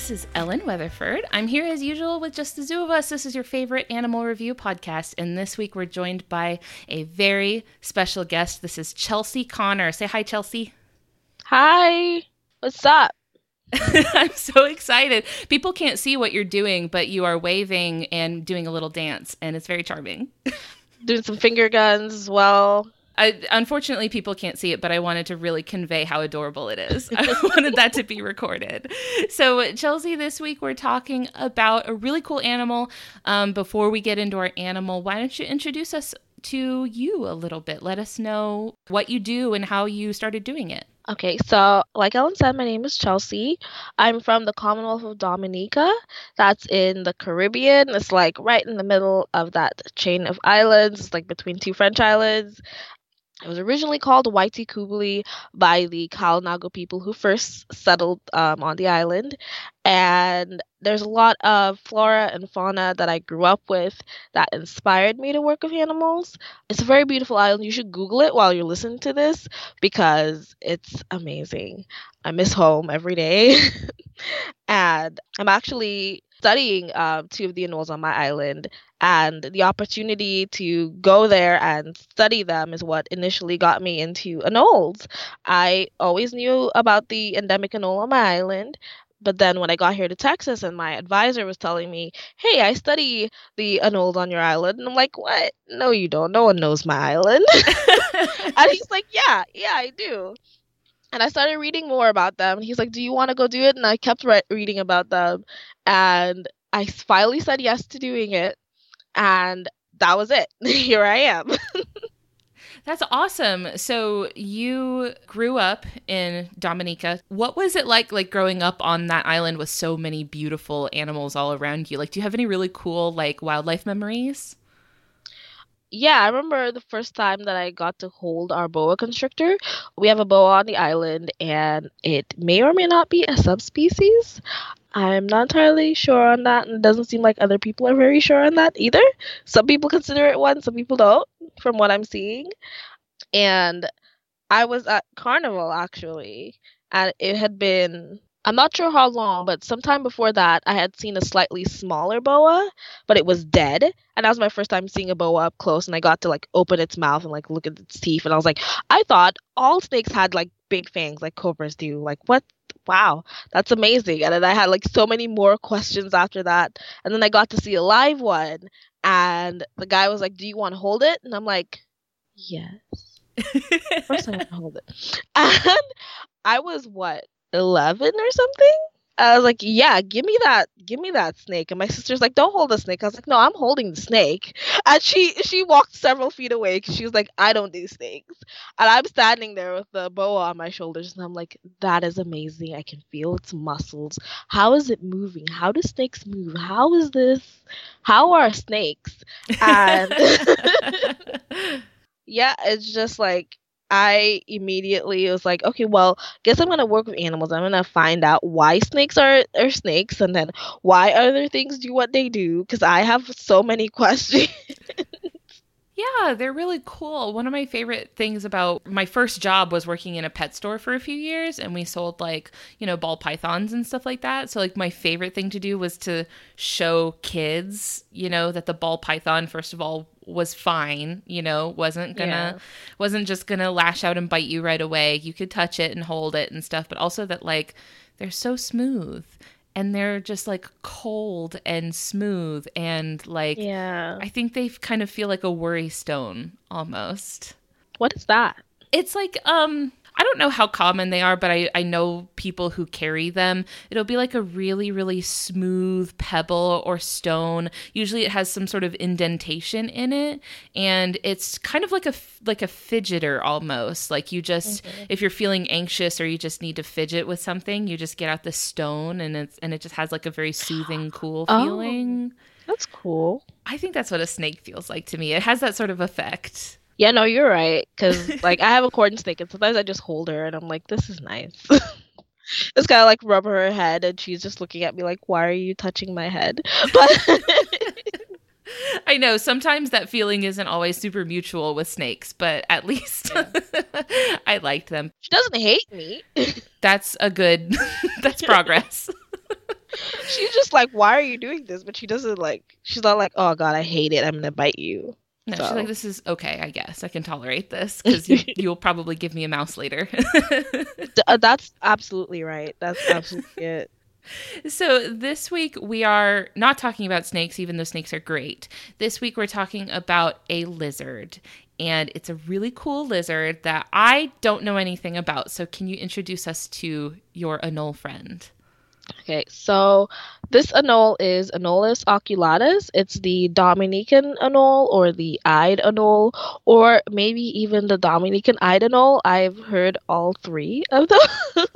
this is Ellen Weatherford. I'm here as usual with just the two of us. This is your favorite animal review podcast, and this week we're joined by a very special guest. This is Chelsea Connor. Say hi, Chelsea. Hi. What's up? I'm so excited. People can't see what you're doing, but you are waving and doing a little dance, and it's very charming. Doing some finger guns as well. I, unfortunately, people can't see it, but I wanted to really convey how adorable it is. I wanted that to be recorded. So, Chelsea, this week we're talking about a really cool animal. Um, before we get into our animal, why don't you introduce us to you a little bit? Let us know what you do and how you started doing it. Okay, so like Ellen said, my name is Chelsea. I'm from the Commonwealth of Dominica. That's in the Caribbean. It's like right in the middle of that chain of islands. It's like between two French islands. It was originally called Waitekubuli by the Kalinago people who first settled um, on the island. And there's a lot of flora and fauna that I grew up with that inspired me to work with animals. It's a very beautiful island. You should Google it while you're listening to this because it's amazing. I miss home every day. and I'm actually studying uh, two of the animals on my island, and the opportunity to go there and study them is what initially got me into anoles. I always knew about the endemic anole on my island, but then when I got here to Texas and my advisor was telling me, "Hey, I study the anoles on your island," and I'm like, "What? No, you don't. No one knows my island." and he's like, "Yeah, yeah, I do." and I started reading more about them. And he's like, "Do you want to go do it?" And I kept re- reading about them, and I finally said yes to doing it, and that was it. Here I am. That's awesome. So you grew up in Dominica. What was it like like growing up on that island with so many beautiful animals all around you? Like do you have any really cool like wildlife memories? yeah, I remember the first time that I got to hold our boa constrictor. We have a boa on the island, and it may or may not be a subspecies. I'm not entirely sure on that, and it doesn't seem like other people are very sure on that either. Some people consider it one, some people don't, from what I'm seeing. And I was at Carnival actually, and it had been I'm not sure how long, but sometime before that, I had seen a slightly smaller boa, but it was dead. And that was my first time seeing a boa up close. And I got to like open its mouth and like look at its teeth. And I was like, I thought all snakes had like big fangs like cobras do. Like, what? Wow, that's amazing. And then I had like so many more questions after that. And then I got to see a live one. And the guy was like, Do you want to hold it? And I'm like, Yes. First, I want to hold it. And I was what? 11 or something. I was like, yeah, give me that, give me that snake. And my sister's like, don't hold the snake. I was like, no, I'm holding the snake. And she she walked several feet away because she was like, I don't do snakes. And I'm standing there with the boa on my shoulders, and I'm like, that is amazing. I can feel its muscles. How is it moving? How do snakes move? How is this? How are snakes? And yeah, it's just like I immediately was like, okay, well, guess I'm gonna work with animals. I'm gonna find out why snakes are are snakes, and then why other things do what they do. Because I have so many questions. Yeah, they're really cool. One of my favorite things about my first job was working in a pet store for a few years and we sold like, you know, ball pythons and stuff like that. So like my favorite thing to do was to show kids, you know, that the ball python first of all was fine, you know, wasn't gonna yeah. wasn't just gonna lash out and bite you right away. You could touch it and hold it and stuff, but also that like they're so smooth and they're just like cold and smooth and like yeah. I think they kind of feel like a worry stone almost. What is that? It's like um I don't know how common they are, but I, I know people who carry them. It'll be like a really, really smooth pebble or stone. Usually it has some sort of indentation in it. And it's kind of like a like a fidgeter almost. Like you just mm-hmm. if you're feeling anxious or you just need to fidget with something, you just get out the stone and it's and it just has like a very soothing, cool oh, feeling. That's cool. I think that's what a snake feels like to me. It has that sort of effect. Yeah, no, you're right. Because like I have a corn snake, and sometimes I just hold her, and I'm like, this is nice. just kind of like rub her head, and she's just looking at me like, why are you touching my head? But I know sometimes that feeling isn't always super mutual with snakes, but at least yeah. I liked them. She doesn't hate me. That's a good. that's progress. she's just like, why are you doing this? But she doesn't like. She's not like, oh god, I hate it. I'm gonna bite you. No, So- she's like, this is okay, I guess. I can tolerate this because you, you'll probably give me a mouse later. Uh, that's absolutely right. That's absolutely it. so, this week we are not talking about snakes, even though snakes are great. This week we're talking about a lizard. And it's a really cool lizard that I don't know anything about. So, can you introduce us to your anole friend? Okay, so this anole is Anolis oculatus. It's the Dominican anole or the eyed anole, or maybe even the Dominican eyed anole. I've heard all three of those.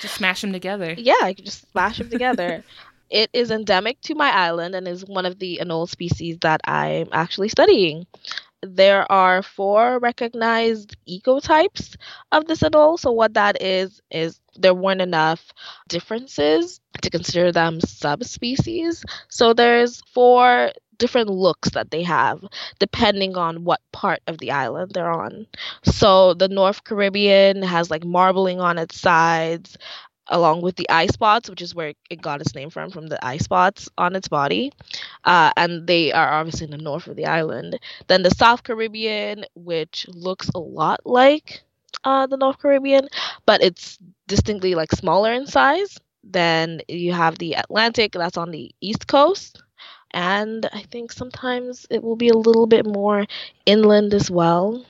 Just smash them together. yeah, I can just smash them together. It is endemic to my island and is one of the anole species that I'm actually studying. There are four recognized ecotypes of this anole. So what that is is there weren't enough differences to consider them subspecies. So there's four different looks that they have depending on what part of the island they're on. So the North Caribbean has like marbling on its sides along with the eye spots, which is where it got its name from, from the eye spots on its body. Uh, and they are obviously in the north of the island. Then the South Caribbean, which looks a lot like uh, the North Caribbean, but it's distinctly like smaller in size. Then you have the Atlantic, that's on the east coast. And I think sometimes it will be a little bit more inland as well.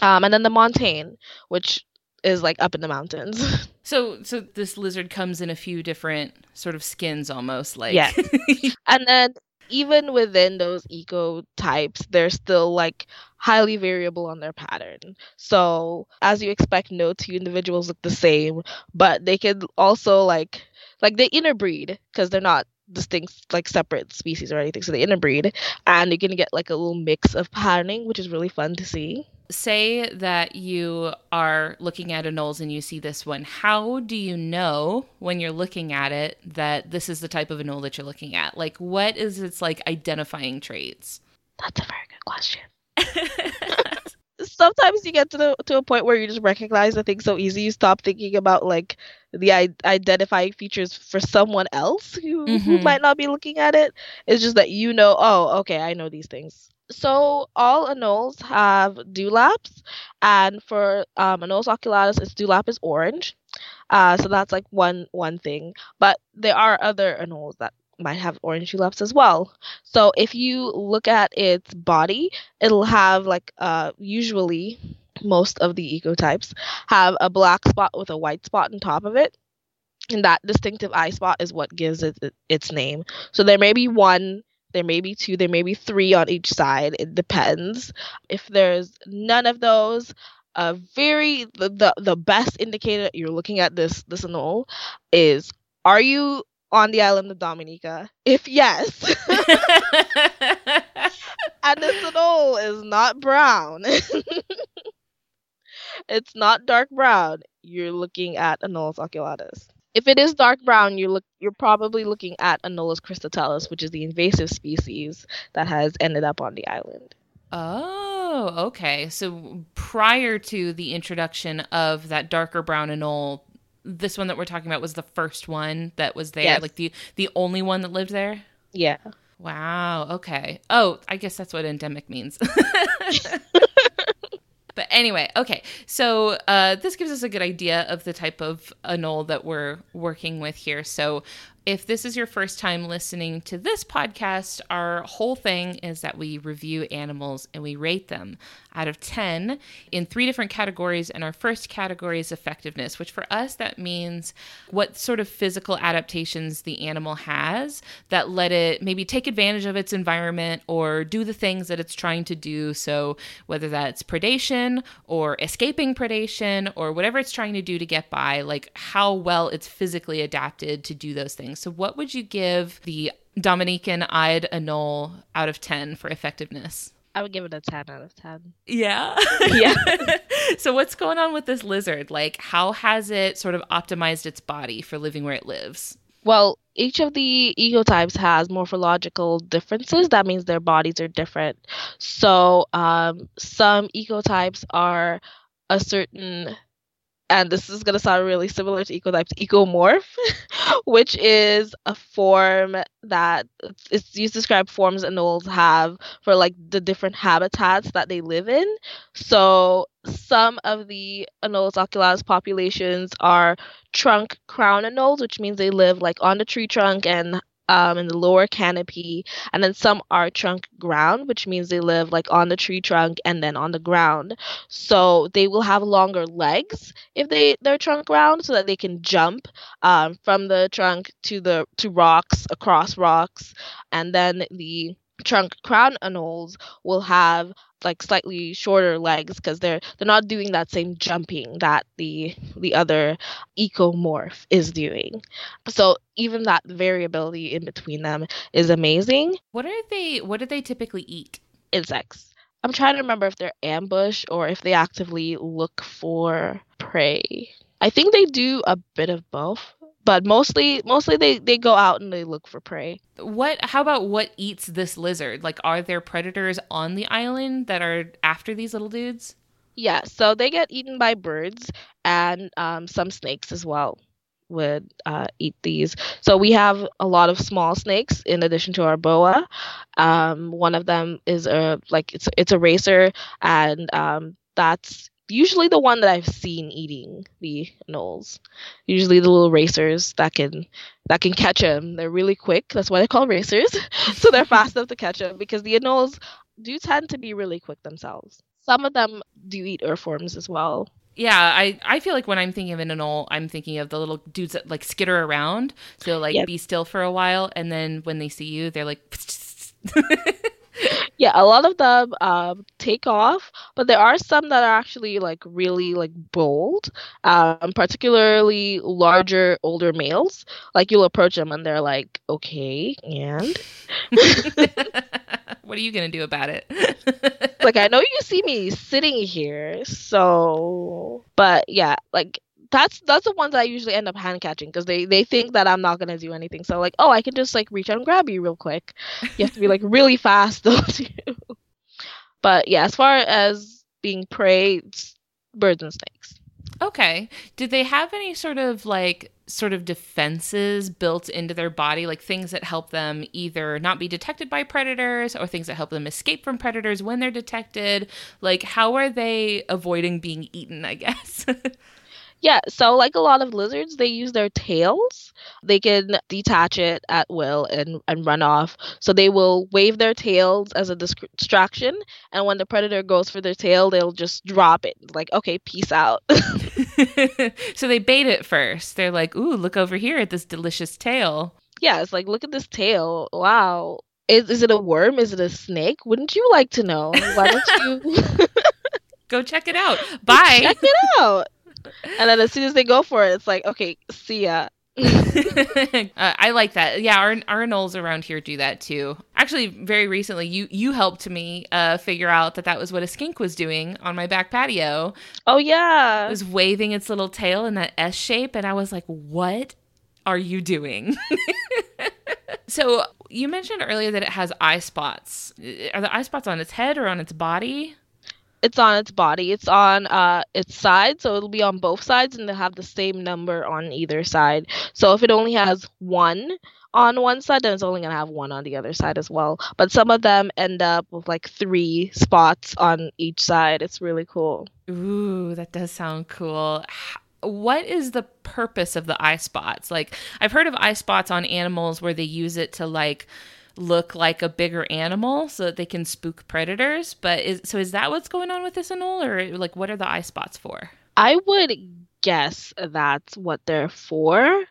Um, and then the Montane, which is like up in the mountains. So, so this lizard comes in a few different sort of skins, almost like. Yeah. and then even within those eco types, they're still like highly variable on their pattern. So as you expect, no two individuals look the same, but they can also like like they interbreed because they're not distinct like separate species or anything. So they interbreed, and you can get like a little mix of patterning, which is really fun to see. Say that you are looking at anoles and you see this one. How do you know when you're looking at it that this is the type of anole that you're looking at? Like, what is its like identifying traits? That's a very good question. sometimes you get to the to a point where you just recognize the thing so easy you stop thinking about like the I- identifying features for someone else who, who Mhm. might not be looking at it. It's just that you know oh okay i know these things. So all anoles have dewlaps and for um, Anolis oculatus its dewlap is orange. Uh, so that's like one one thing. But there are other anoles that might have orange dewlaps as well. So if you look at its body it'll have like uh usually most of the ecotypes have a black spot with a white spot on top of it. And that distinctive eye spot is what gives it it- its name. So there may be one there may be two there may be three on each side. It depends. If there's none of those a very the, the the best indicator you're looking at this this anole is are you on the island of dominica? If yes and this anole is not brown. it's not dark brown. You're looking at Anolis oculatus. If it is dark brown, you look you're probably looking at Anolis cristatellus, which is the invasive species that has ended up on the island. oh, okay. So prior to the introduction of that darker brown anole, this one that we're talking about was the first one that was there, Yes. like the the only one that lived there. Yeah. Wow. Okay. Oh, I guess that's what endemic means. but anyway, okay. So uh, this gives us a good idea of the type of anole that we're working with here. So if this is your first time listening to this podcast, our whole thing is that we review animals and we rate them out of 10 in three different categories. And our first category is effectiveness, which for us, that means what sort of physical adaptations the animal has that let it maybe take advantage of its environment or do the things that it's trying to do. So, whether that's predation or escaping predation or whatever it's trying to do to get by, like how well it's physically adapted to do those things. So, what would you give the Dominican eyed anole out of 10 for effectiveness? I would give it a 10 out of 10. Yeah. Yeah. so what's going on with this lizard? Like how has it sort of optimized its body for living where it lives? Well, each of the ecotypes has morphological differences. That means their bodies are different. So, um, some ecotypes are a certain and this is going to sound really similar to ecotypes ecomorph which is a form that it's used to describe forms anoles have for like the different habitats that they live in. So some of the Anolis oculatus populations are trunk crown anoles which means they live like on the tree trunk and um, in the lower canopy, and then some are trunk ground, which means they live like on the tree trunk and then on the ground. So they will have longer legs if they they're trunk ground, so that they can jump um, from the trunk to the to rocks across rocks, and then the trunk crown anoles will have like slightly shorter legs because they're they're not doing that same jumping that the the other ecomorph is doing. So even that variability in between them is amazing. What are they what do they typically eat? Insects. I'm trying to remember if they're ambush or if they actively look for prey. I think they do a bit of both but mostly mostly they they go out and they look for prey. What how about what eats this lizard? Like are there predators on the island that are after these little dudes? Yeah so they get eaten by birds and um, some snakes as well would uh, eat these. So we have a lot of small snakes in addition to our boa. Um, one of them is a like it's it's a racer and um, that's usually the one that I've seen eating the anoles. Usually the little racers that can that can catch them. They're really quick. That's why they call racers. so they're fast enough to catch them because the anoles do tend to be really quick themselves. Some of them do eat earthworms as well. Yeah, I, I feel like when I'm thinking of an anole, I'm thinking of the little dudes that like skitter around. So like yep. be still for a while, and then when they see you, they're like. yeah, a lot of them um, take off, but there are some that are actually like really like bold, um, particularly larger, older males. Like you'll approach them and they're like, "Okay, and." what are you gonna do about it? like I know you see me sitting here, so but yeah, like that's that's the ones I usually end up hand catching because they they think that I'm not gonna do anything. So like, oh, I can just like reach out and grab you real quick. You have to be like really fast though. But yeah, as far as being prey, birds and snakes. Okay. Did they have any sort of like sort of defenses built into their body, like things that help them either not be detected by predators or things that help them escape from predators when they're detected? Like, how are they avoiding being eaten, I guess? Yeah, so like a lot of lizards, they use their tails. They can detach it at will and, and run off. So they will wave their tails as a distraction. And when the predator goes for their tail, they'll just drop it. Like, okay, peace out. so they bait it first. They're like, ooh, look over here at this delicious tail. Yeah, it's like, look at this tail. Wow. Is, is it a worm? Is it a snake? Wouldn't you like to know? Why don't you? Go check it out. Bye. Check it out and then as soon as they go for it, it's like, okay, see ya. uh, I like that. Yeah, our our anoles around here do that too. Actually, very recently, you you helped me uh, figure out that that was what a skink was doing on my back patio. Oh yeah, it was waving its little tail in that S shape, and I was like, "What are you doing?" so you mentioned earlier that it has eye spots. Are the eye spots on its head or on its body? It's on its body. It's on uh its side, so it'll be on both sides and they'll have the same number on either side. So if it only has one on one side, then it's only gonna have one on the other side as well. But some of them end up with like three spots on each side. It's really cool. Ooh, that does sound cool. What is the purpose of the eye spots? Like I've heard of eye spots on animals where they use it to like look like a bigger animal so that they can spook predators. But is so is that what's going on with this anole, or like what are the eye spots for? I would guess that's what they're for.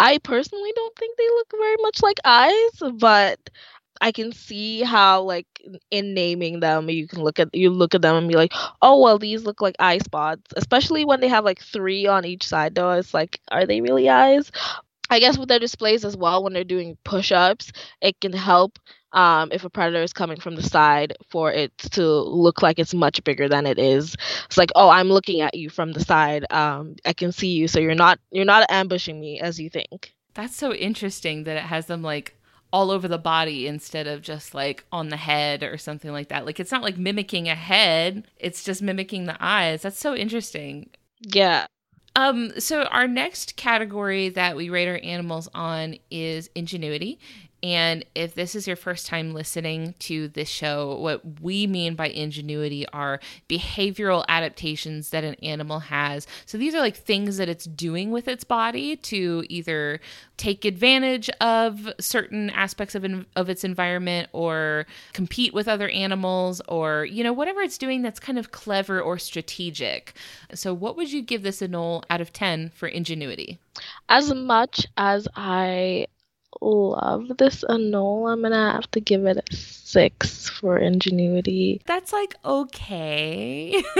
I personally don't think they look very much like eyes, but I can see how like in naming them you can look at you look at them and be like, "Oh, well these look like eye spots." Especially when they have like 3 on each side though. It's like, are they really eyes? I guess with their displays as well, when they're doing push ups, it can help um, if a predator is coming from the side for it to look like it's much bigger than it is. It's like, oh, I'm looking at you from the side. Um, I can see you, so you're not you're not ambushing me as you think. That's so interesting that it has them like all over the body instead of just like on the head or something like that. Like it's not like mimicking a head; it's just mimicking the eyes. That's so interesting. Yeah. Um, so our next category that we rate our animals on is ingenuity. And if this is your first time listening to this show, what we mean by ingenuity are behavioral adaptations that an animal has. So these are like things that it's doing with its body to either take advantage of certain aspects of, of its environment or compete with other animals or, you know, whatever it's doing that's kind of clever or strategic. So, what would you give this anole out of 10 for ingenuity? As much as I love this anole. I'm gonna have to give it a six for ingenuity. That's like okay.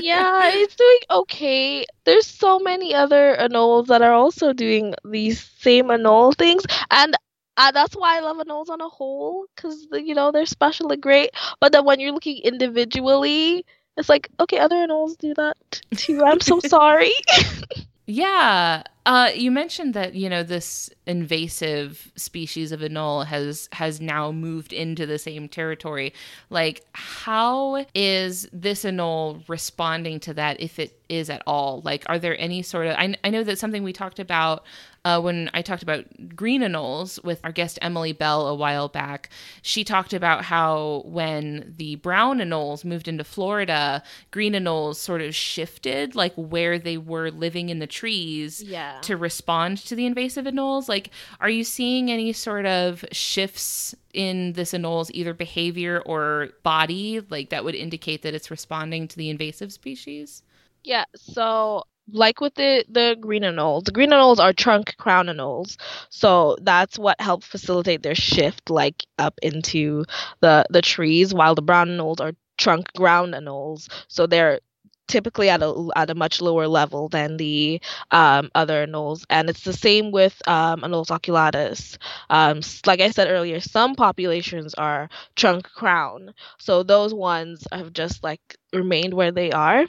yeah, it's doing okay. There's so many other anoles that are also doing these same anole things, and uh, that's why I love anoles on a whole, because you know they're special and great. But then when you're looking individually, it's like okay, other anoles do that too. I'm so sorry. Yeah. Uh, you mentioned that you know this invasive species of anole has has now moved into the same territory. Like, how is this anole responding to that, if it is at all? Like, are there any sort of? I, I know that something we talked about uh, when I talked about green anoles with our guest Emily Bell a while back, she talked about how when the brown anoles moved into Florida, green anoles sort of shifted, like where they were living in the trees yeah. to respond to the invasive anoles. Like, are you seeing any sort of shifts in this anole's either behavior or body, like that would indicate that it's responding to the invasive species? Yeah, so like with the the green anoles, the green anoles are trunk crown anoles, so that's what helps facilitate their shift like up into the the trees, while the brown anoles are trunk ground anoles, so they're typically at a at a much lower level than the um, other anoles, and it's the same with um, Anolis oculatus. Um, like I said earlier, some populations are trunk crown, so those ones have just like remained where they are,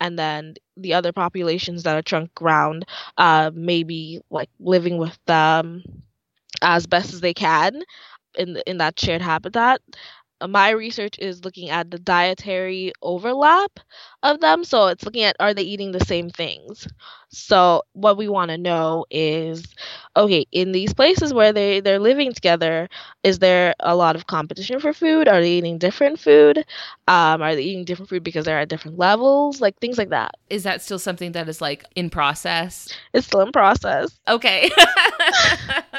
and then the other populations that are trunk ground, uh, maybe like living with them as best as they can in in that shared habitat. My research is looking at the dietary overlap of them. So it's looking at are they eating the same things? So what we want to know is okay, in these places where they, they're living together, is there a lot of competition for food? Are they eating different food? Um, are they eating different food because they're at different levels? Like things like that. Is that still something that is like in process? It's still in process. Okay.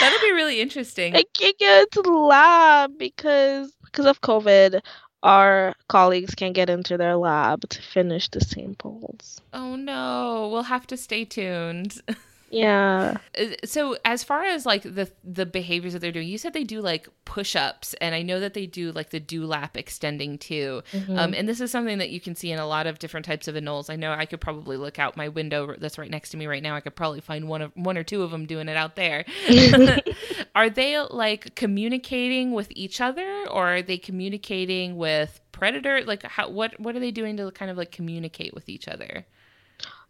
That'll be really interesting. I can't get into the lab because because of COVID, our colleagues can't get into their lab to finish the samples. Oh no, we'll have to stay tuned. Yeah. Uh, so as far as like the the behaviors that they're doing, you said they do like push-ups and I know that they do like the dewlap extending too. Mm-hmm. Um, and this is something that you can see in a lot of different types of anoles. I know I could probably look out my window that's right next to me right now. I could probably find one of one or two of them doing it out there. are they like communicating with each other or are they communicating with predator? Like how what what are they doing to kind of like communicate with each other?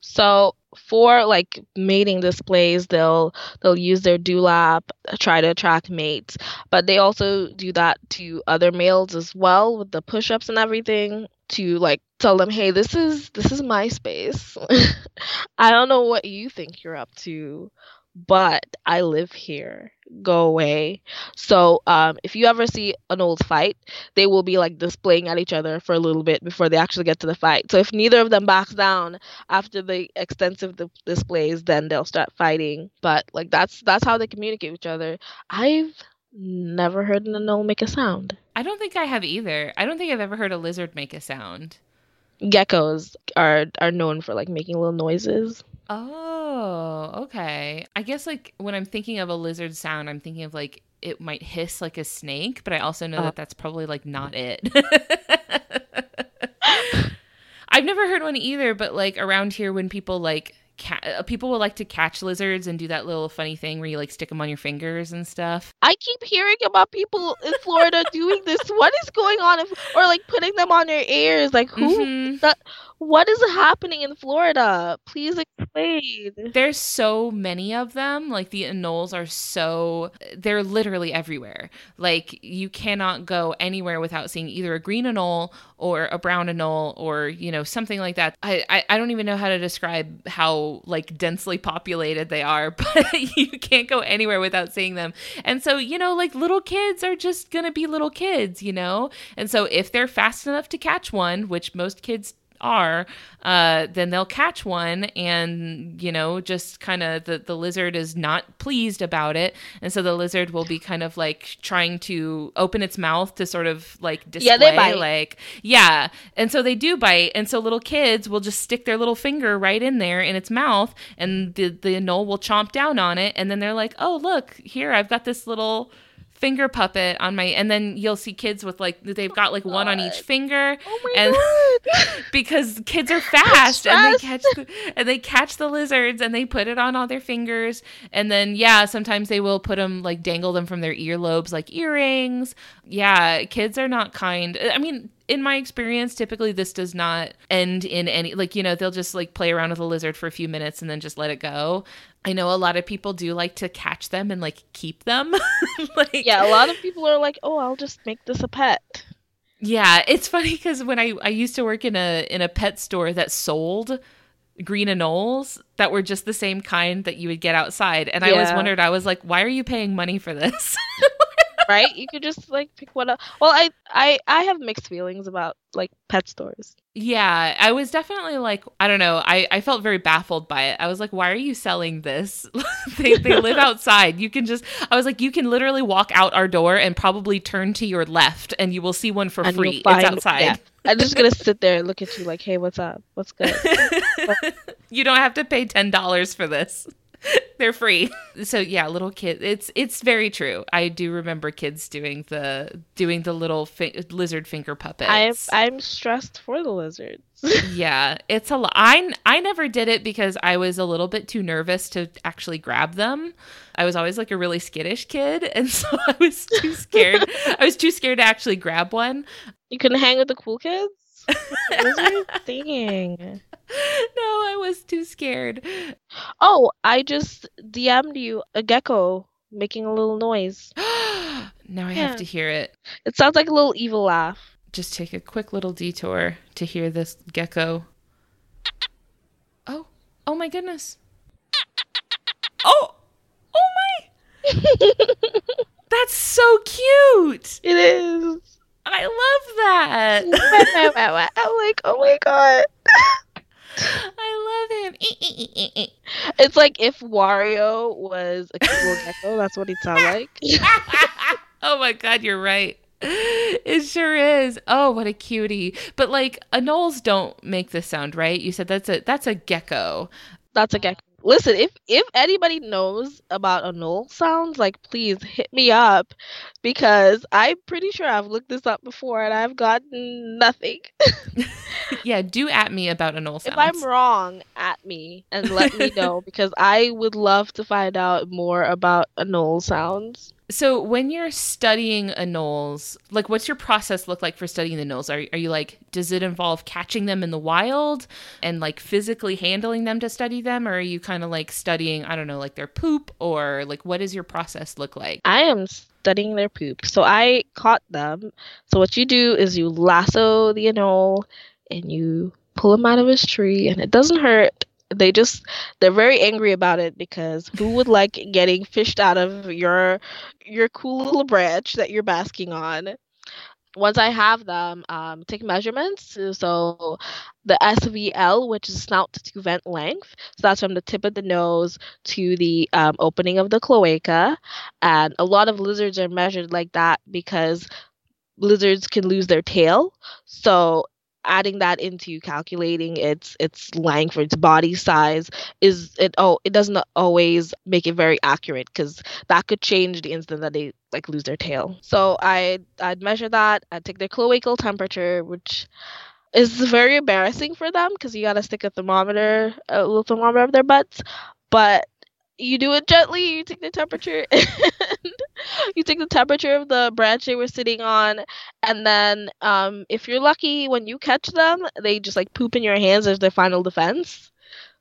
So for like mating displays, they'll they'll use their dewlap try to attract mates, but they also do that to other males as well with the push-ups and everything to like tell them, "Hey, this is this is my space. I don't know what you think you're up to, but I live here. Go away. So, um, if you ever see an anole fight, they will be like displaying at each other for a little bit before they actually get to the fight. So, if neither of them backs down after the extensive di- displays, then they'll start fighting. But like that's that's how they communicate with each other. I've never heard an anole make a sound. I don't think I have either. I don't think I've ever heard a lizard make a sound. Geckos are are known for like making little noises. Oh, okay. I guess like when I'm thinking of a lizard sound, I'm thinking of like it might hiss like a snake, but I also know uh. that that's probably like not it. I've never heard one either, but like around here when people like ca- uh, people will like to catch lizards and do that little funny thing where you like stick them on your fingers and stuff. I keep hearing about people in Florida doing this. What is going on? If, or like putting them on their ears? Like who? Mm-hmm. That, What is happening in Florida? Please explain. There's so many of them. Like the anoles are so they're literally everywhere. Like you cannot go anywhere without seeing either a green anole or a brown anole or, you know, something like that. I, I, I don't even know how to describe how like densely populated they are, but you can't go anywhere without seeing them. And so, you know, like little kids are just gonna be little kids, you know? And so if they're fast enough to catch one, which most kids are, uh, then they'll catch one and, you know, just kind of the, the lizard is not pleased about it. And so the lizard will be kind of like trying to open its mouth to sort of like display, Yeah, they bite. like, yeah. And so they do bite. And so little kids will just stick their little finger right in there in its mouth and the, the anole will chomp down on it. And then they're like, oh, look, here, I've got this little finger puppet on my and then you'll see kids with like they've got like one on each finger. Oh my and god. because kids are fast and they catch and they catch the lizards and they put it on all their fingers. And then yeah sometimes they will put them like dangle them from their earlobes like earrings. Yeah kids are not kind. I mean in my experience typically this does not end in any like you know they'll just like play around with a lizard for a few minutes and then just let it go i know a lot of people do like to catch them and like keep them like yeah, a lot of people are like, "Oh, I'll just make this a pet." Yeah, it's funny because when I I used to work in a in a pet store that sold green anoles that were just the same kind that you would get outside, and I always wondered, I was like, why are you paying money for this? right? You could just like pick one up. Well, I I I have mixed feelings about like pet stores. yeah, I was definitely like, I don't know, I I felt very baffled by it. I was like, why are you selling this? they they live outside. You can just, I was like, you can literally walk out our door and probably turn to your left, and you will see one for And free. It's outside. yeah. I'm just gonna sit there and look at you like, "Hey, what's up? What's good?" you don't have to pay ten dollars for this. They're free. So yeah, little kid. It's it's very true. I do remember kids doing the doing the little fi- lizard finger puppets. I'm I'm stressed for the lizards. yeah, it's a lot. I I never did it because I was a little bit too nervous to actually grab them. I was always like a really skittish kid, and so I was too scared. I was too scared to actually grab one. you couldn't hang with the cool kids. Lizard thing. No, I was too scared. Oh, I just DM'd you a gecko making a little noise. now I Yeah. have to hear it. It sounds like a little evil laugh. just take a quick little detour to hear this gecko. Oh, oh my goodness. Oh, oh my. That's so cute. It is. I love that. I'm like, oh my god. I love him. It's like if Wario was a little gecko, that's what he'd sound like. oh my god, you're right. It sure is. Oh, what a cutie. But like anoles don't make this sound, right? You said that's a that's a gecko. That's a gecko. Listen, if if anybody knows about anole sounds, like please hit me up because I'm pretty sure I've looked this up before and I've gotten nothing. yeah, do at me about anole sounds. If I'm wrong, at me and let me know because I would love to find out more about anole sounds. So when you're studying anoles, like what's your process look like for studying the anoles? Are, are you like, does it involve catching them in the wild and like physically handling them to study them? Or are you kind of like studying, I don't know, like their poop or like what does your process look like? I am studying their poop. So I caught them. So what you do is you lasso the anole and you pull him out of his tree and it doesn't hurt. They just they're very angry about it because who would like getting fished out of your your cool little branch that you're basking on? Once I have them, um, take measurements. So the SVL, which is snout to vent length, so that's from the tip of the nose to the um, opening of the cloaca and a lot of lizards are measured like that because lizards can lose their tail so adding that into calculating its its length or its body size is it oh it doesn't always make it very accurate because that could change the instant that they like lose their tail. So i i'd measure that i'd take their cloacal temperature which is very embarrassing for them because you gotta stick a thermometer a little thermometer up their butts but you do it gently you take the temperature you take the temperature of the branch they were sitting on, and then um, if you're lucky, when you catch them, they just like poop in your hands as their final defense.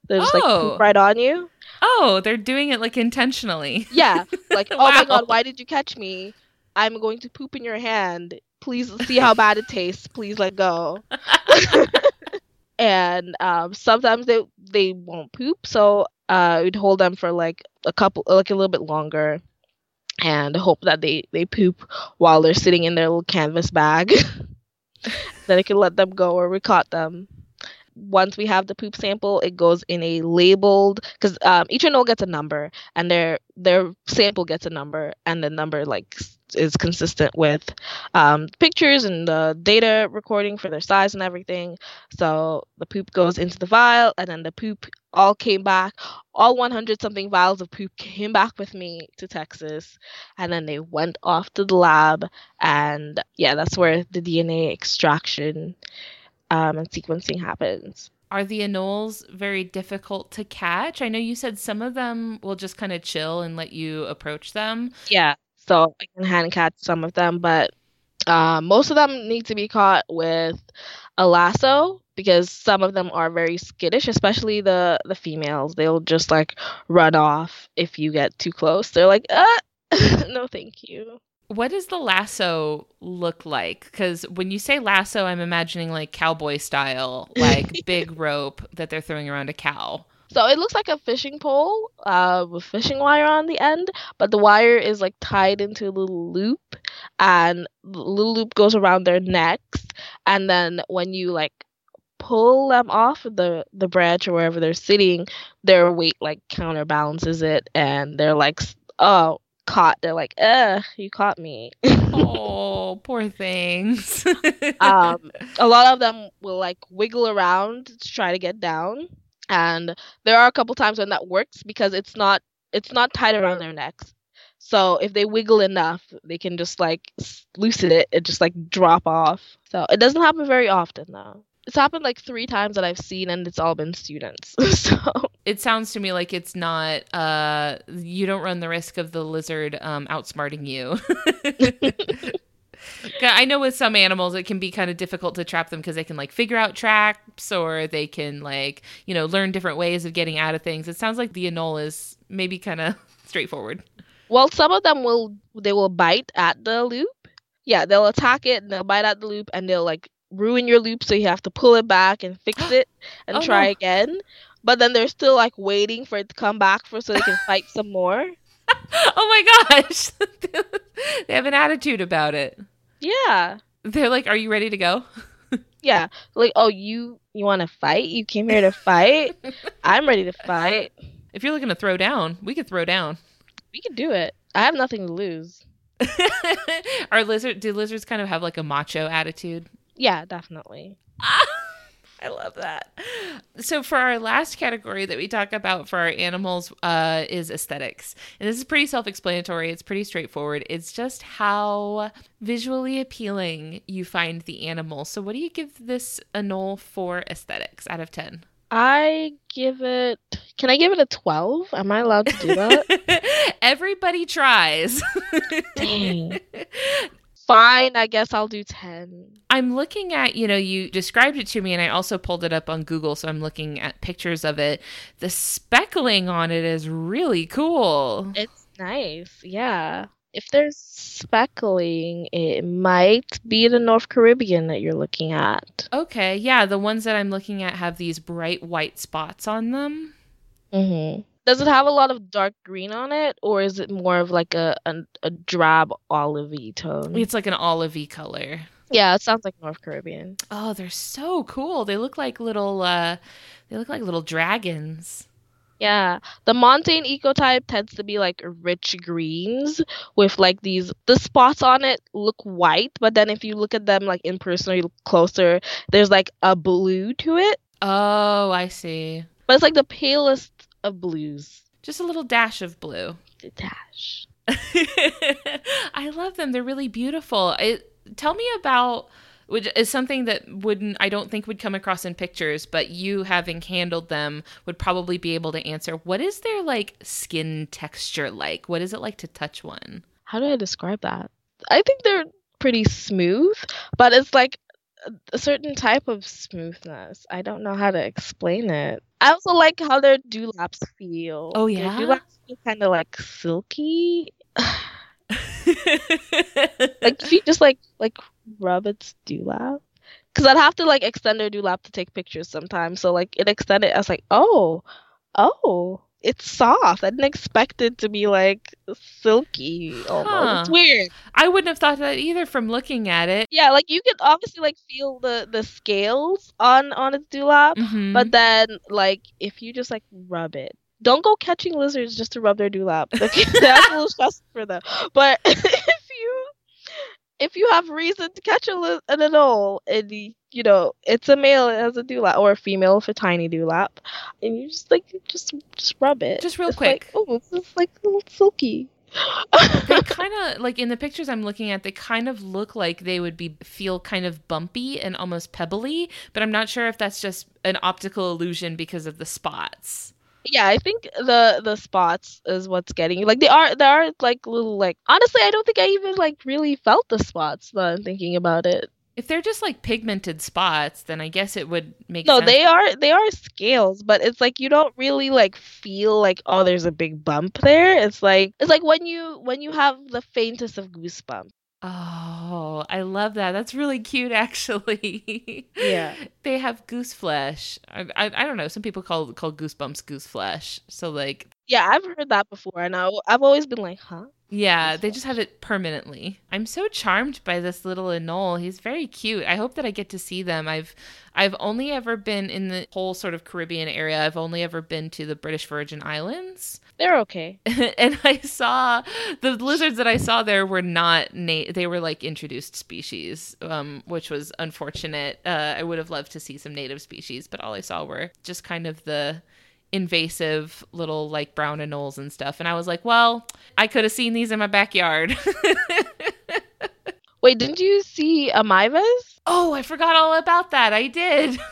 They just like Oh. poop right on you. Oh, they're doing it like intentionally. Yeah, like oh my god, why did you catch me? I'm going to poop in your hand. Please see how bad it tastes. Please let go. and um, sometimes they they won't poop, so uh, we'd hold them for like a couple, like a little bit longer, and hope that they they poop while they're sitting in their little canvas bag. then I can let them go or we caught them. Once we have the poop sample, it goes in a labeled because um, each anole gets a number, and their their sample gets a number, and the number like is consistent with um, pictures and the data recording for their size and everything. So the poop goes into the vial, and then the poop all came back. All 100 something vials of poop came back with me to Texas, and then they went off to the lab, and yeah, that's where the DNA extraction um, and sequencing happens. Are the anoles very difficult to catch? I know you said some of them will just kind of chill and let you approach them. Yeah, so I can hand catch some of them, but uh, most of them need to be caught with a lasso because some of them are very skittish, especially the the females. They'll just like run off if you get too close. They're like, uh, no, thank you. What does the lasso look like? Because when you say lasso, I'm imagining like cowboy style, like big rope that they're throwing around a cow. So it looks like a fishing pole uh, with fishing wire on the end, but the wire is like tied into a little loop, and the little loop goes around their necks, and then when you like pull them off the the branch or wherever they're sitting, their weight like counterbalances it, and they're like, oh, caught. They're like, uh, you caught me. Oh, poor things. um, a lot of them will like wiggle around to try to get down and there are a couple times when that works because it's not it's not tied around their necks. So if they wiggle enough they can just like loosen it and just like drop off. So it doesn't happen very often though. It's happened like three times that i've seen and it's all been students. So it sounds to me like it's not uh you don't run the risk of the lizard um outsmarting you i know with some animals it can be kind of difficult to trap them because they can like figure out traps or they can like you know learn different ways of getting out of things it sounds like the anole is maybe kind of straightforward Well, some of them will they will bite at the loop. Yeah, they'll attack it and they'll bite at the loop and they'll like ruin your loop so you have to pull it back and fix it and Oh, try no. again. But then they're still like waiting for it to come back for so they can fight some more. oh my gosh they have an attitude about it Yeah. they're like are you ready to go Yeah. Like, oh, you you want to fight? You came here to fight? I'm ready to fight. if you're looking to throw down we could throw down We can do it. I have nothing to lose. Are lizard do lizards kind of have like a macho attitude? Yeah, definitely. I love that. So for our last category that we talk about for our animals uh, is aesthetics, and this is pretty self-explanatory. It's pretty straightforward. It's just how visually appealing you find the animal. So what do you give this anole for aesthetics out of ten? I give it. Can I give it a 12? Am I allowed to do that? Everybody tries. Fine, I guess I'll do 10. I'm looking at, you know, you described it to me, and I also pulled it up on Google, so I'm looking at pictures of it. The speckling on it is really cool. It's nice, yeah. If there's speckling, it might be the North Caribbean that you're looking at. Okay, yeah, the ones that I'm looking at have these bright white spots on them. hmm Does it have a lot of dark green on it, or is it more of like a a, a drab olivey tone? It's like an olivey color. yeah, it sounds like North Caribbean. Oh, they're so cool. They look like little uh they look like little dragons. Yeah, the montane ecotype tends to be like rich greens with like these the spots on it look white, but then if you look at them like in person or you look closer, there's like a blue to it. Oh, I see. But it's like the palest of blues. Just a little dash of blue. The dash. I love them. They're really beautiful. It, tell me about which is something that wouldn't I don't think would come across in pictures, but you having handled them would probably be able to answer. What is their like skin texture like? What is it like to touch one? how do I describe that? I think they're pretty smooth, but it's like a certain type of smoothness. I don't know how to explain it. I also like how their dewlaps feel. Oh Their yeah. dewlaps feel kind of like silky. like if you just like like rub its dewlap. Cause I'd have to like extend their dewlap to take pictures sometimes. So like it extended. I was like, oh, oh, it's soft. I didn't expect it to be like silky. Almost. It's weird. I wouldn't have thought that either from looking at it. Yeah, like you can obviously like feel the the scales on on its dewlap, Mhm. but then like if you just like rub it, don't go catching lizards just to rub their dewlap. Okay, that's a little stressful for them. But if you have reason to catch a an anole and you, know it's a male it has a dewlap or a female with a tiny dewlap, and you just like just just rub it, Just real It's like, quick. oh, it's like a little silky. they kind of like in the pictures I'm looking at, they kind of look like they would be feel kind of bumpy and almost pebbly, but I'm not sure if that's just an optical illusion because of the spots. Yeah, I think the the spots is what's getting you. Like they are there are like little like honestly I don't think I even like really felt the spots now I'm thinking about it. If they're just like pigmented spots, then I guess it would make No, sense. they are they are scales, but it's like you don't really like feel like oh there's a big bump there. It's like it's like when you when you have the faintest of goosebumps. Oh, I love that. That's really cute, actually. Yeah. they have goose flesh. I, I, I don't know. Some people call call goosebumps goose flesh. So like, Yeah, I've heard that before and I, I've always been like, huh? Yeah, they just have it permanently. I'm so charmed by this little anole. He's very cute. I hope that I get to see them. I've I've only ever been in the whole sort of Caribbean area. I've only ever been to the British Virgin Islands. They're okay. and I saw the lizards that I saw there were not na- they were like introduced species, um, which was unfortunate. Uh, I would have loved to see some native species, but all I saw were just kind of the invasive little like brown anoles and stuff. And I was like, well, I could have seen these in my backyard. Wait, didn't you see Ameivas? oh, I forgot all about that. I did.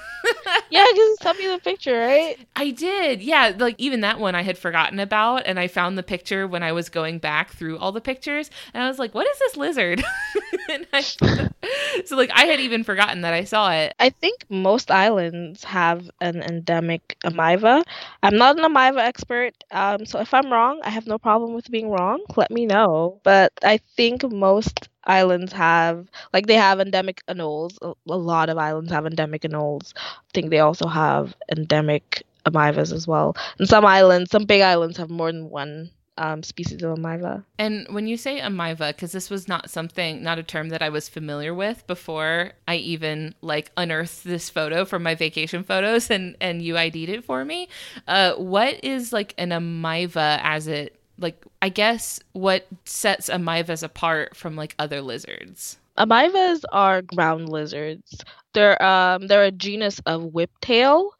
Yeah, because sent me the picture, right? I did. Yeah, like even that one I had forgotten about and I found the picture when I was going back through all the pictures and I was like, "What is this lizard?" I, so like I had even forgotten that I saw it. I think most islands have an endemic Ameiva. I'm not an Ameiva expert, um, so if I'm wrong, I have no problem with being wrong. Let me know. But I think most islands have, like, they have endemic anoles. A, lot of islands have endemic anoles. I think they also have endemic Ameivas as well. And some islands, some big islands, have more than one um, species of Ameiva. And when you say ameiva cuz this was not something not a term that I was familiar with before I even like unearthed this photo from my vacation photos and and you ID'd it for me. Uh what is like an ameiva as it like I guess what sets ameivas apart from like other lizards? Amivas are ground lizards. They're um they're a genus of whiptail,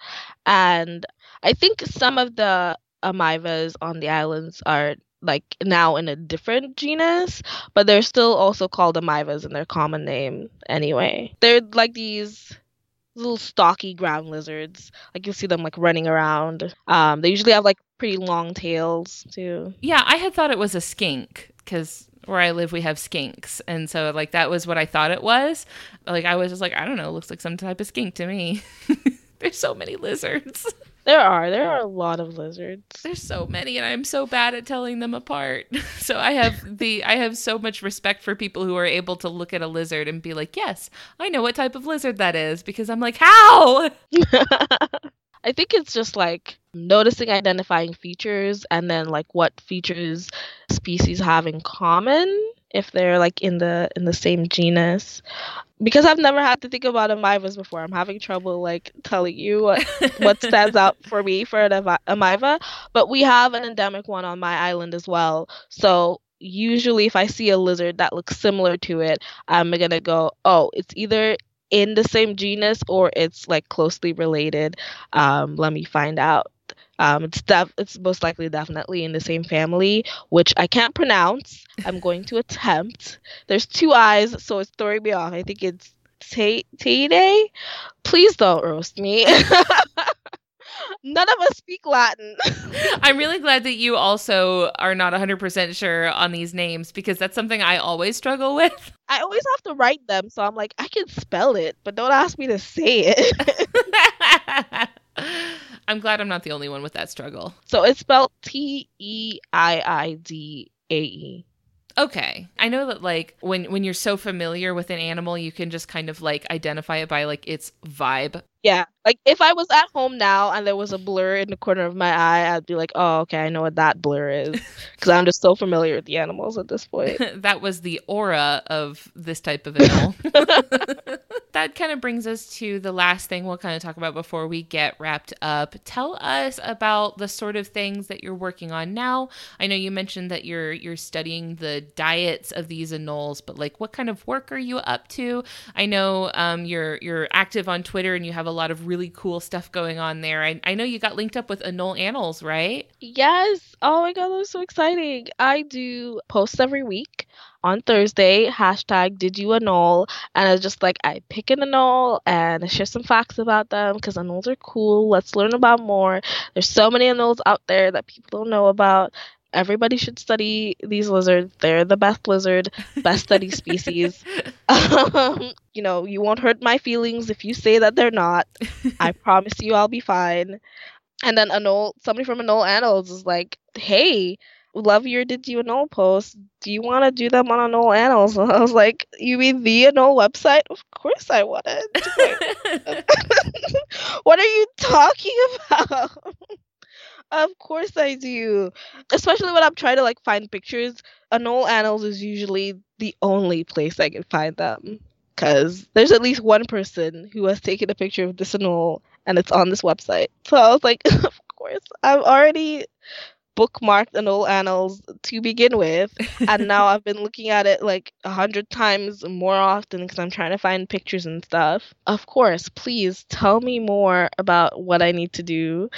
and I think some of the ameivas on the islands are like now in a different genus, but they're still also called ameivas in their common name anyway. They're like these little stocky ground lizards. Like you'll see them like running around. Um, they usually have like pretty long tails too. Yeah, I had thought it was a skink because where I live we have skinks, and so like that was what I thought it was. Like I was just like, I don't know, looks like some type of skink to me. There's so many lizards. There are there are a lot of lizards. There's so many, and I'm so bad at telling them apart. So I have the I have so much respect for people who are able to look at a lizard and be like, yes, I know what type of lizard that is, because I'm like, how? I think it's just like noticing identifying features and then like what features species have in common if they're like in the in the same genus. Because I've never had to think about ameivas before, I'm having trouble like telling you what what stands out for me for an ameiva. But we have an endemic one on my island as well. So usually if I see a lizard that looks similar to it, I'm gonna go, oh, it's either in the same genus or it's like closely related. Um, let me find out. Um, it's def- it's most likely definitely in the same family, which I can't pronounce. I'm going to attempt. There's two eyes, so it's throwing me off. I think it's Te- Teide. Please don't roast me. None of us speak Latin. I'm really glad that you also are not 100% sure on these names because that's something I always struggle with. I always have to write them, so I'm like, I can spell it, but don't ask me to say it. I'm glad I'm not the only one with that struggle. So it's spelled T E I I D A E. Okay. I know that like when when you're so familiar with an animal, you can just kind of like identify it by like its vibe. Yeah. Like if I was at home now and there was a blur in the corner of my eye, I'd be like, "Oh, okay, I know what that blur is." Cuz I'm just so familiar with the animals at this point. that was the aura of this type of animal. that kind of brings us to the last thing we'll kind of talk about before we get wrapped up. Tell us about the sort of things that you're working on now. I know you mentioned that you're you're studying the diets of these anoles, but like what kind of work are you up to? I know um, you're you're active on Twitter and you have a lot of really cool stuff going on there. I, I know you got linked up with Anole Annals, right? Yes. Oh my god, that was so exciting. I do posts every week on Thursday, hashtag did you anole? And it's just like I pick an anole and share some facts about them because anoles are cool. Let's learn about more. There's so many anoles out there that people don't know about. Everybody should study these lizards. They're the best lizard, best study species. um, you know, you won't hurt my feelings if you say that they're not. I promise you I'll be fine. And then Anole, somebody from Anole Annals is like, hey, love your did you anole post. Do you want to do them on Anole Annals? And I was like, you mean the Anole website? Of course I wanted. what are you talking about? of course I do. Especially when I'm trying to like find pictures. Anole Annals is usually the only place I can find them. Cause there's at least one person who has taken a picture of this anole and it's on this website. So I was like, of course, I'm already bookmarked Anole Annals to begin with, and now I've been looking at it like a hundred times more often because I'm trying to find pictures and stuff. Of course, please tell me more about what I need to do,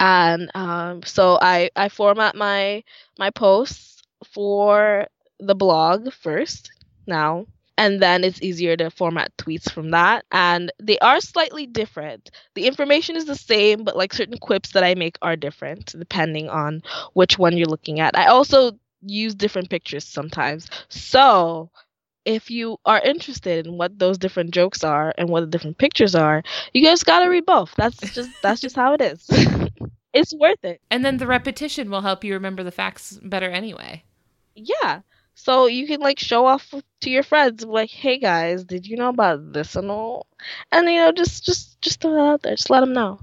and um, so I I format my my posts for the blog first now and then it's easier to format tweets from that. And they are slightly different. The information is the same but like certain quips that i make are different depending on which one you're looking at. I also use different pictures sometimes. So if you are interested in what those different jokes are and what the different pictures are you guys gotta read both. That's just that's just how it is. It's worth it. And then the repetition will help you remember the facts better anyway. Yeah so you can like show off to your friends, like, "Hey guys, did you know about this and all?" And you know, just just just throw that out there. Just let them know.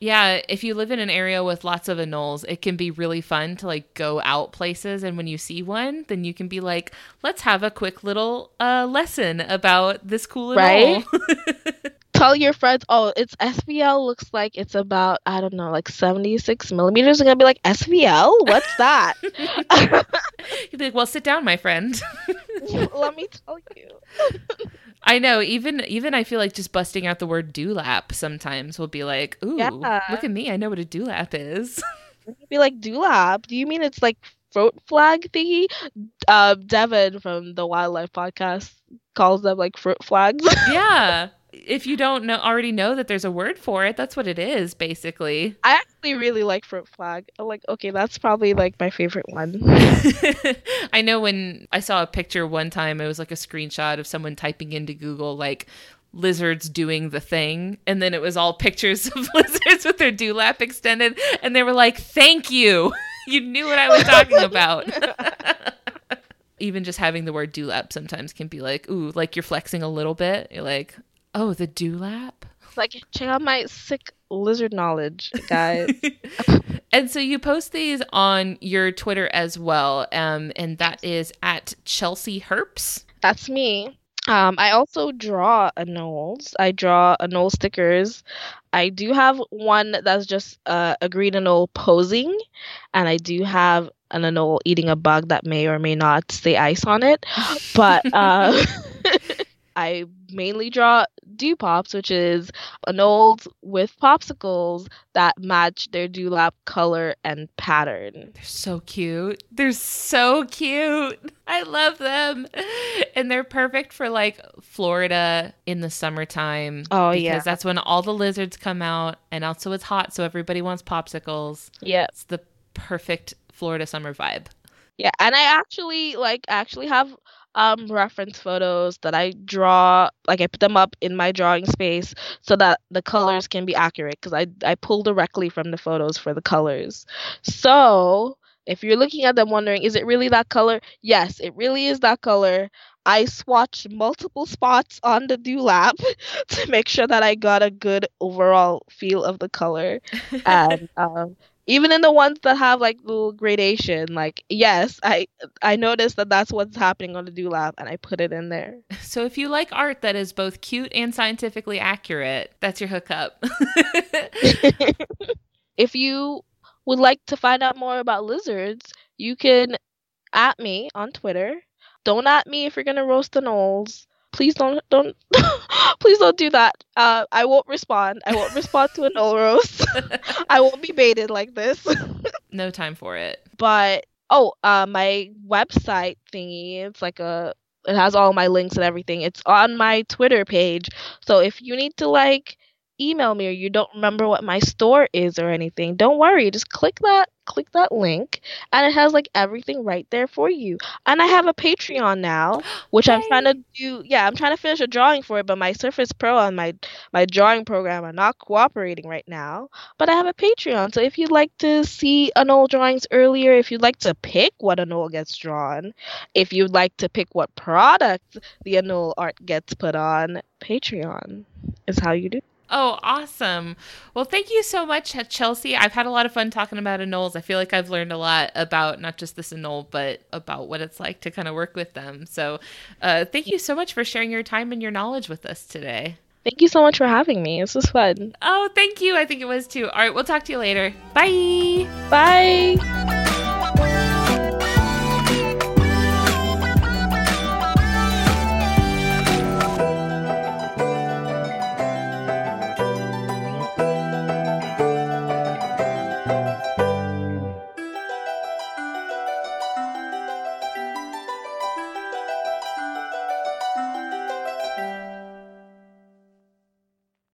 Yeah, if you live in an area with lots of anoles, it can be really fun to like go out places and when you see one, then you can be like, "Let's have a quick little uh lesson about this cool anole." Right? tell your friends, oh, it's SVL looks like it's about, I don't know, like 76 millimeters. They're going to be like, SVL? What's that? You'd be like, well, sit down, my friend. Let me tell you. I know. Even even I feel like just busting out the word dewlap sometimes will be like, ooh, yeah. look at me. I know what a dewlap is. be like, dewlap? Do you mean it's like fruit flag thingy? Uh, Devin from the Wildlife Podcast calls them like fruit flags. yeah if you don't know already know that there's a word for it, that's what it is, basically. I actually really like fruit flag. I'm like, okay, that's probably like my favorite one. I know when I saw a picture one time, it was like a screenshot of someone typing into Google like lizards doing the thing, and then it was all pictures of lizards with their dewlap extended, and they were like, "Thank you, you knew what I was talking about." even just having the word dewlap sometimes can be like, ooh, like you're flexing a little bit. You're like, Oh, the dewlap? Like, check out my sick lizard knowledge, guys. and so you post these on your Twitter as well, um, and that is at Chelsea Herps. That's me. Um, I also draw anoles. I draw anole stickers. I do have one that's just uh, a green anole posing, and I do have an anole eating a bug that may or may not say ice on it. But uh, I mainly draw Dewpops, which is anoles with popsicles that match their dewlap color and pattern. They're so cute. They're so cute. I love them. And they're perfect for like Florida in the summertime. Oh, because yeah. that's when all the lizards come out and also it's hot, so everybody wants popsicles. Yeah. It's the perfect Florida summer vibe. Yeah, and I actually like actually have um reference photos that I draw like I put them up in my drawing space so that the colors can be accurate because I I pull directly from the photos for the colors. So, if you're looking at them wondering is it really that color? Yes, it really is that color. I swatched multiple spots on the dewlap to make sure that I got a good overall feel of the color. And um even in the ones that have like little gradation like yes i i noticed that that's what's happening on the dewlap and i put it in there. So if you like art that is both cute and scientifically accurate, that's your hookup. if you would like to find out more about lizards you can at me on twitter. Don't at me if you're gonna roast the anoles please don't don't please don't do that. Uh i won't respond. I won't respond to anole roast i won't be baited like this. No time for it. but oh uh my website thingy it's like a it has all my links and everything. It's on my twitter page. So if you need to like email me or you don't remember what my store is or anything don't worry just click that click that link and it has like everything right there for you and i have a patreon now which i'm trying to do yeah i'm trying to finish a drawing for it but my surface pro and my my drawing program are not cooperating right now but I have a Patreon. So if you'd like to see Anole drawings earlier, if you'd like to pick what Anole gets drawn, if you'd like to pick what product the Anole art gets put on, Patreon is how you do. Oh, awesome. Well, thank you so much, Chelsea. I've had a lot of fun talking about anoles. I feel like I've learned a lot about not just this anole, but about what it's like to kind of work with them. So, uh, thank you so much for sharing your time and your knowledge with us today. Thank you so much for having me. This was fun. Oh, thank you. I think it was too. All right, we'll talk to you later. Bye. Bye.